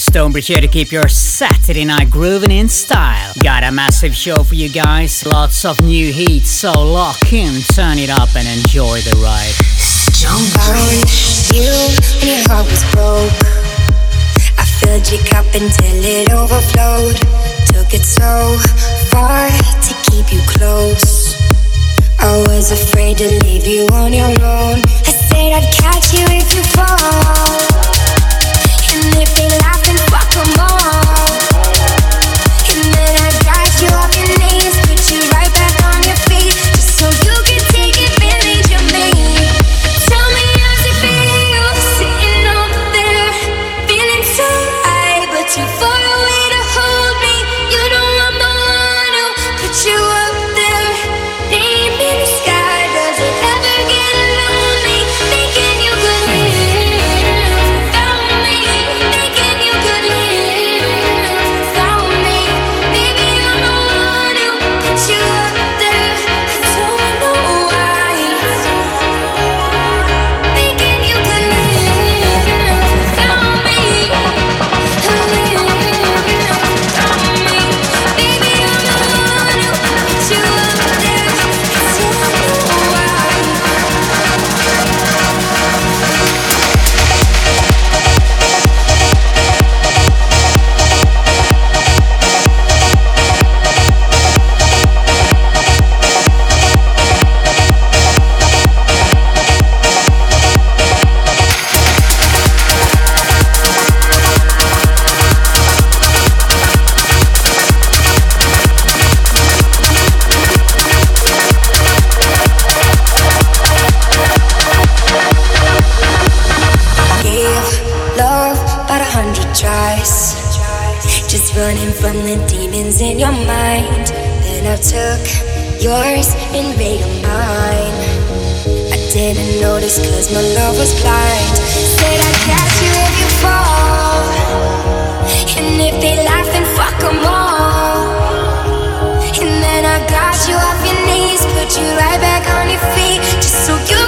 Stonebridge here to keep your Saturday night grooving in style. Got a massive show for you guys, lots of new heat, so lock in, turn it up, and enjoy the ride. Stonebridge, you and your heart was broke. I filled your cup until it overflowed. Took it so far to keep you close. I was afraid to leave you on your own. I said I'd catch you if you fall. And if they laughing, fuck them all. running from the demons in your mind. Then I took yours and made them mine. I didn't notice cause my love was blind. Said I'd catch you if you fall. And if they laugh, then fuck them all. And then I got you off your knees, put you right back on your feet, just so you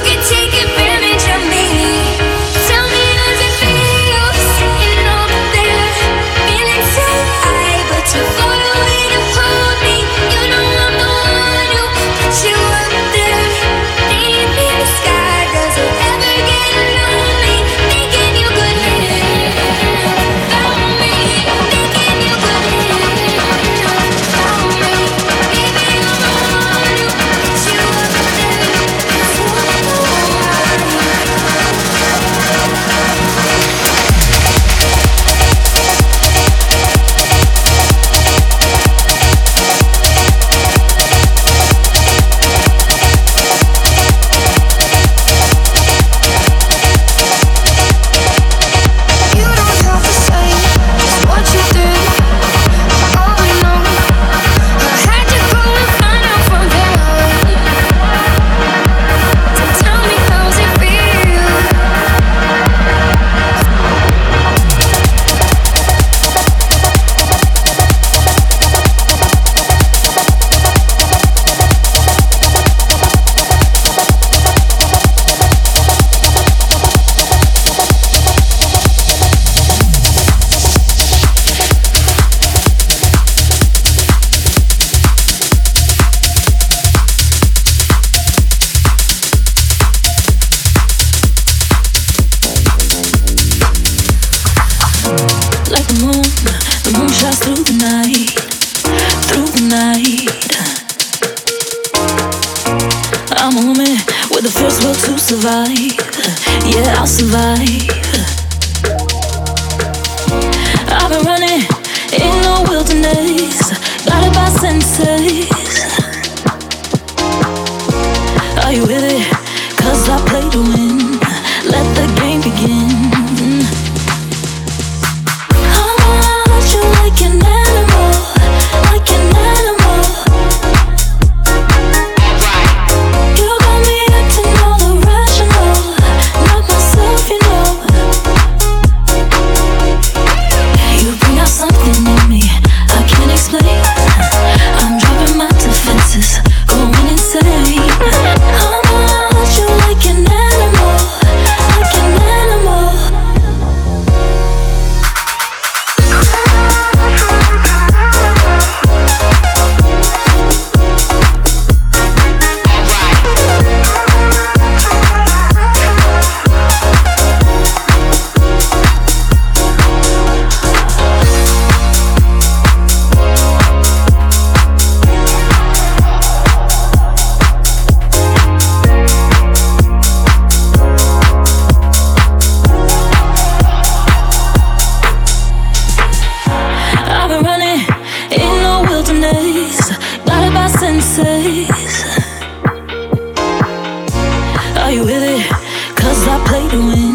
senses. Are you with it? Cause I play to win.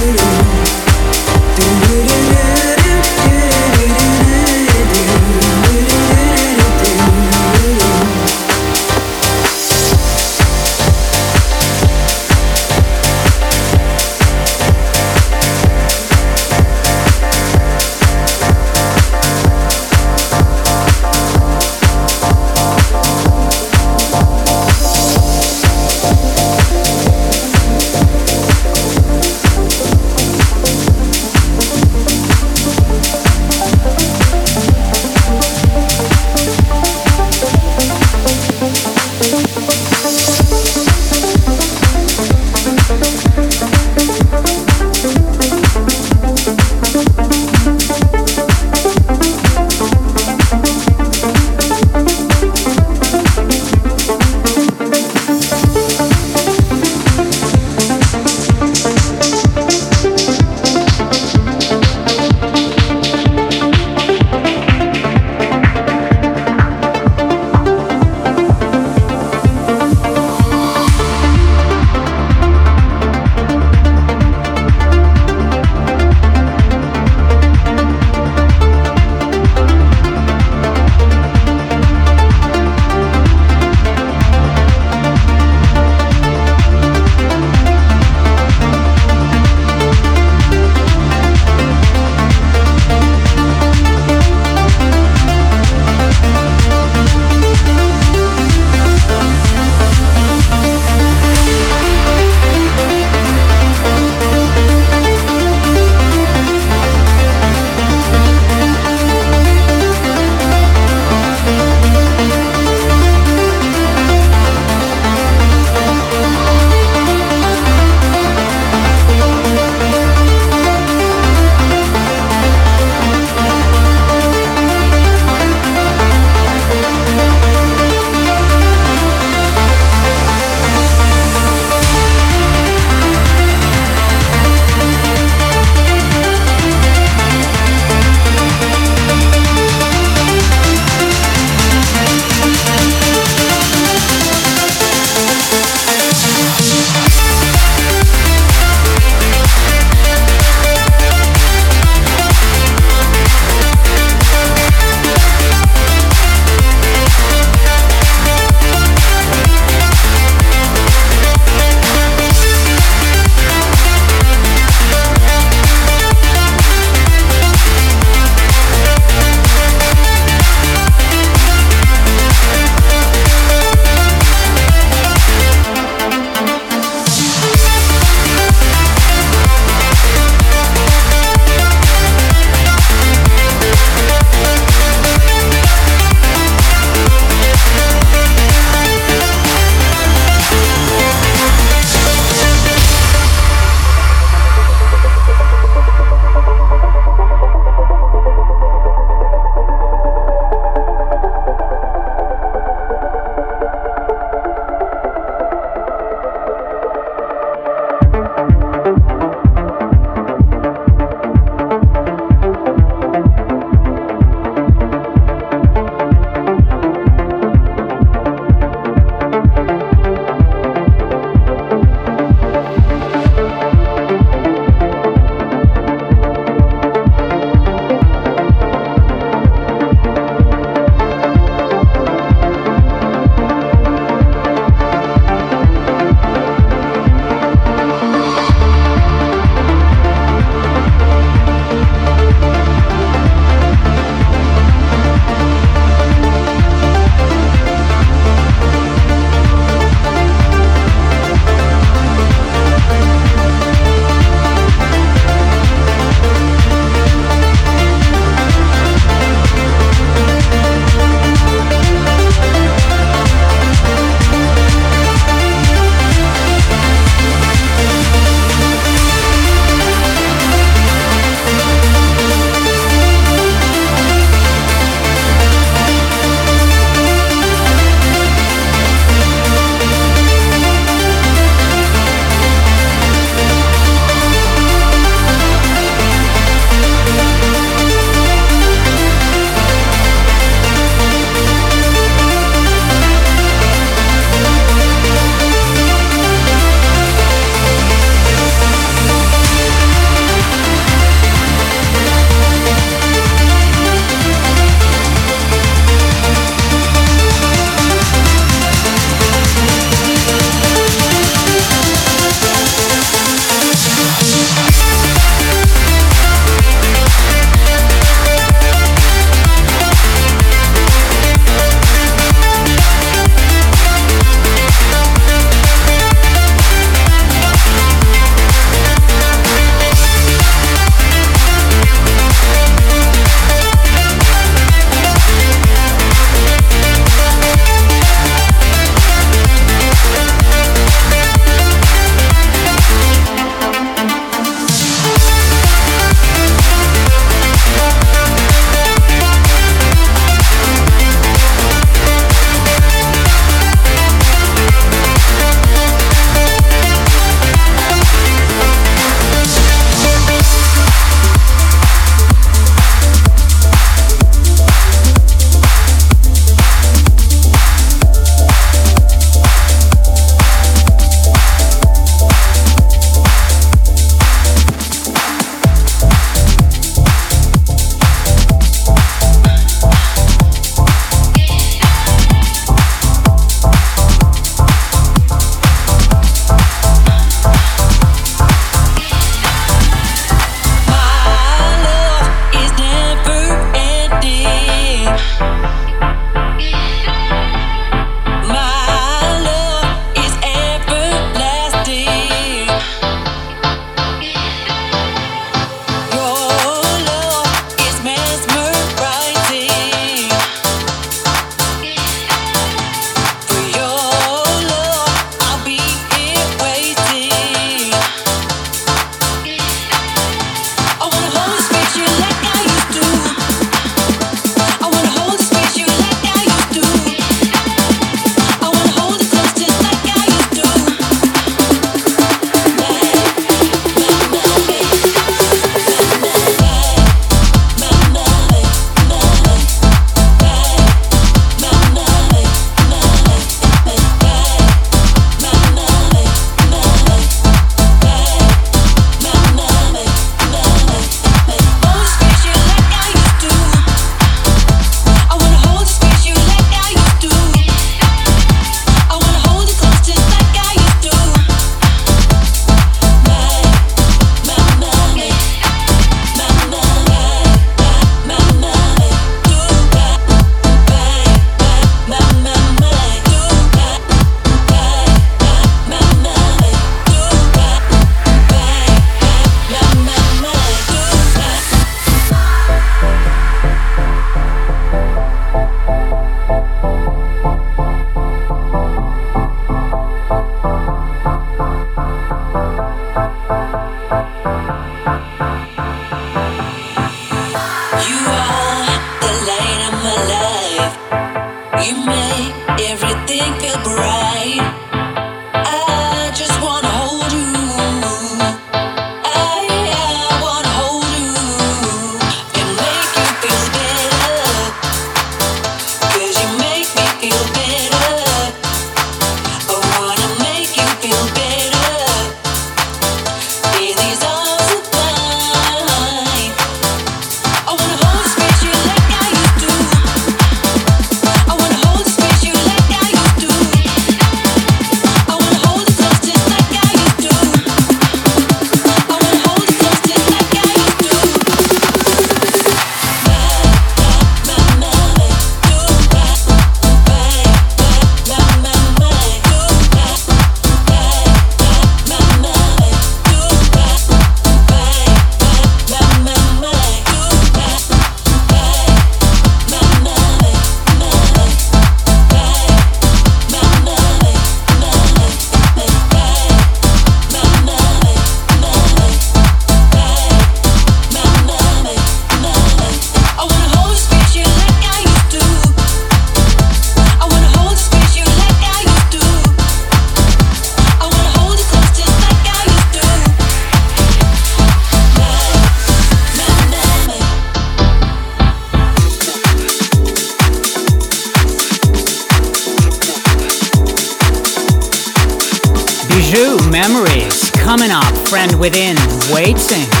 Within, waiting.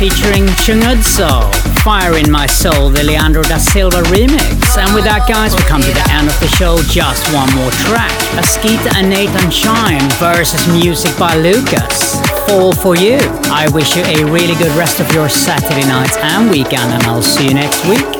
Featuring Chungudso, Fire in My Soul, the Leandro da Silva remix. And with that, guys, we come to the end of the show. Just one more track. Askeeta and Nathan Shine versus music by Lucas. Fall for You. I wish you a really good rest of your Saturday night and weekend, and I'll see you next week.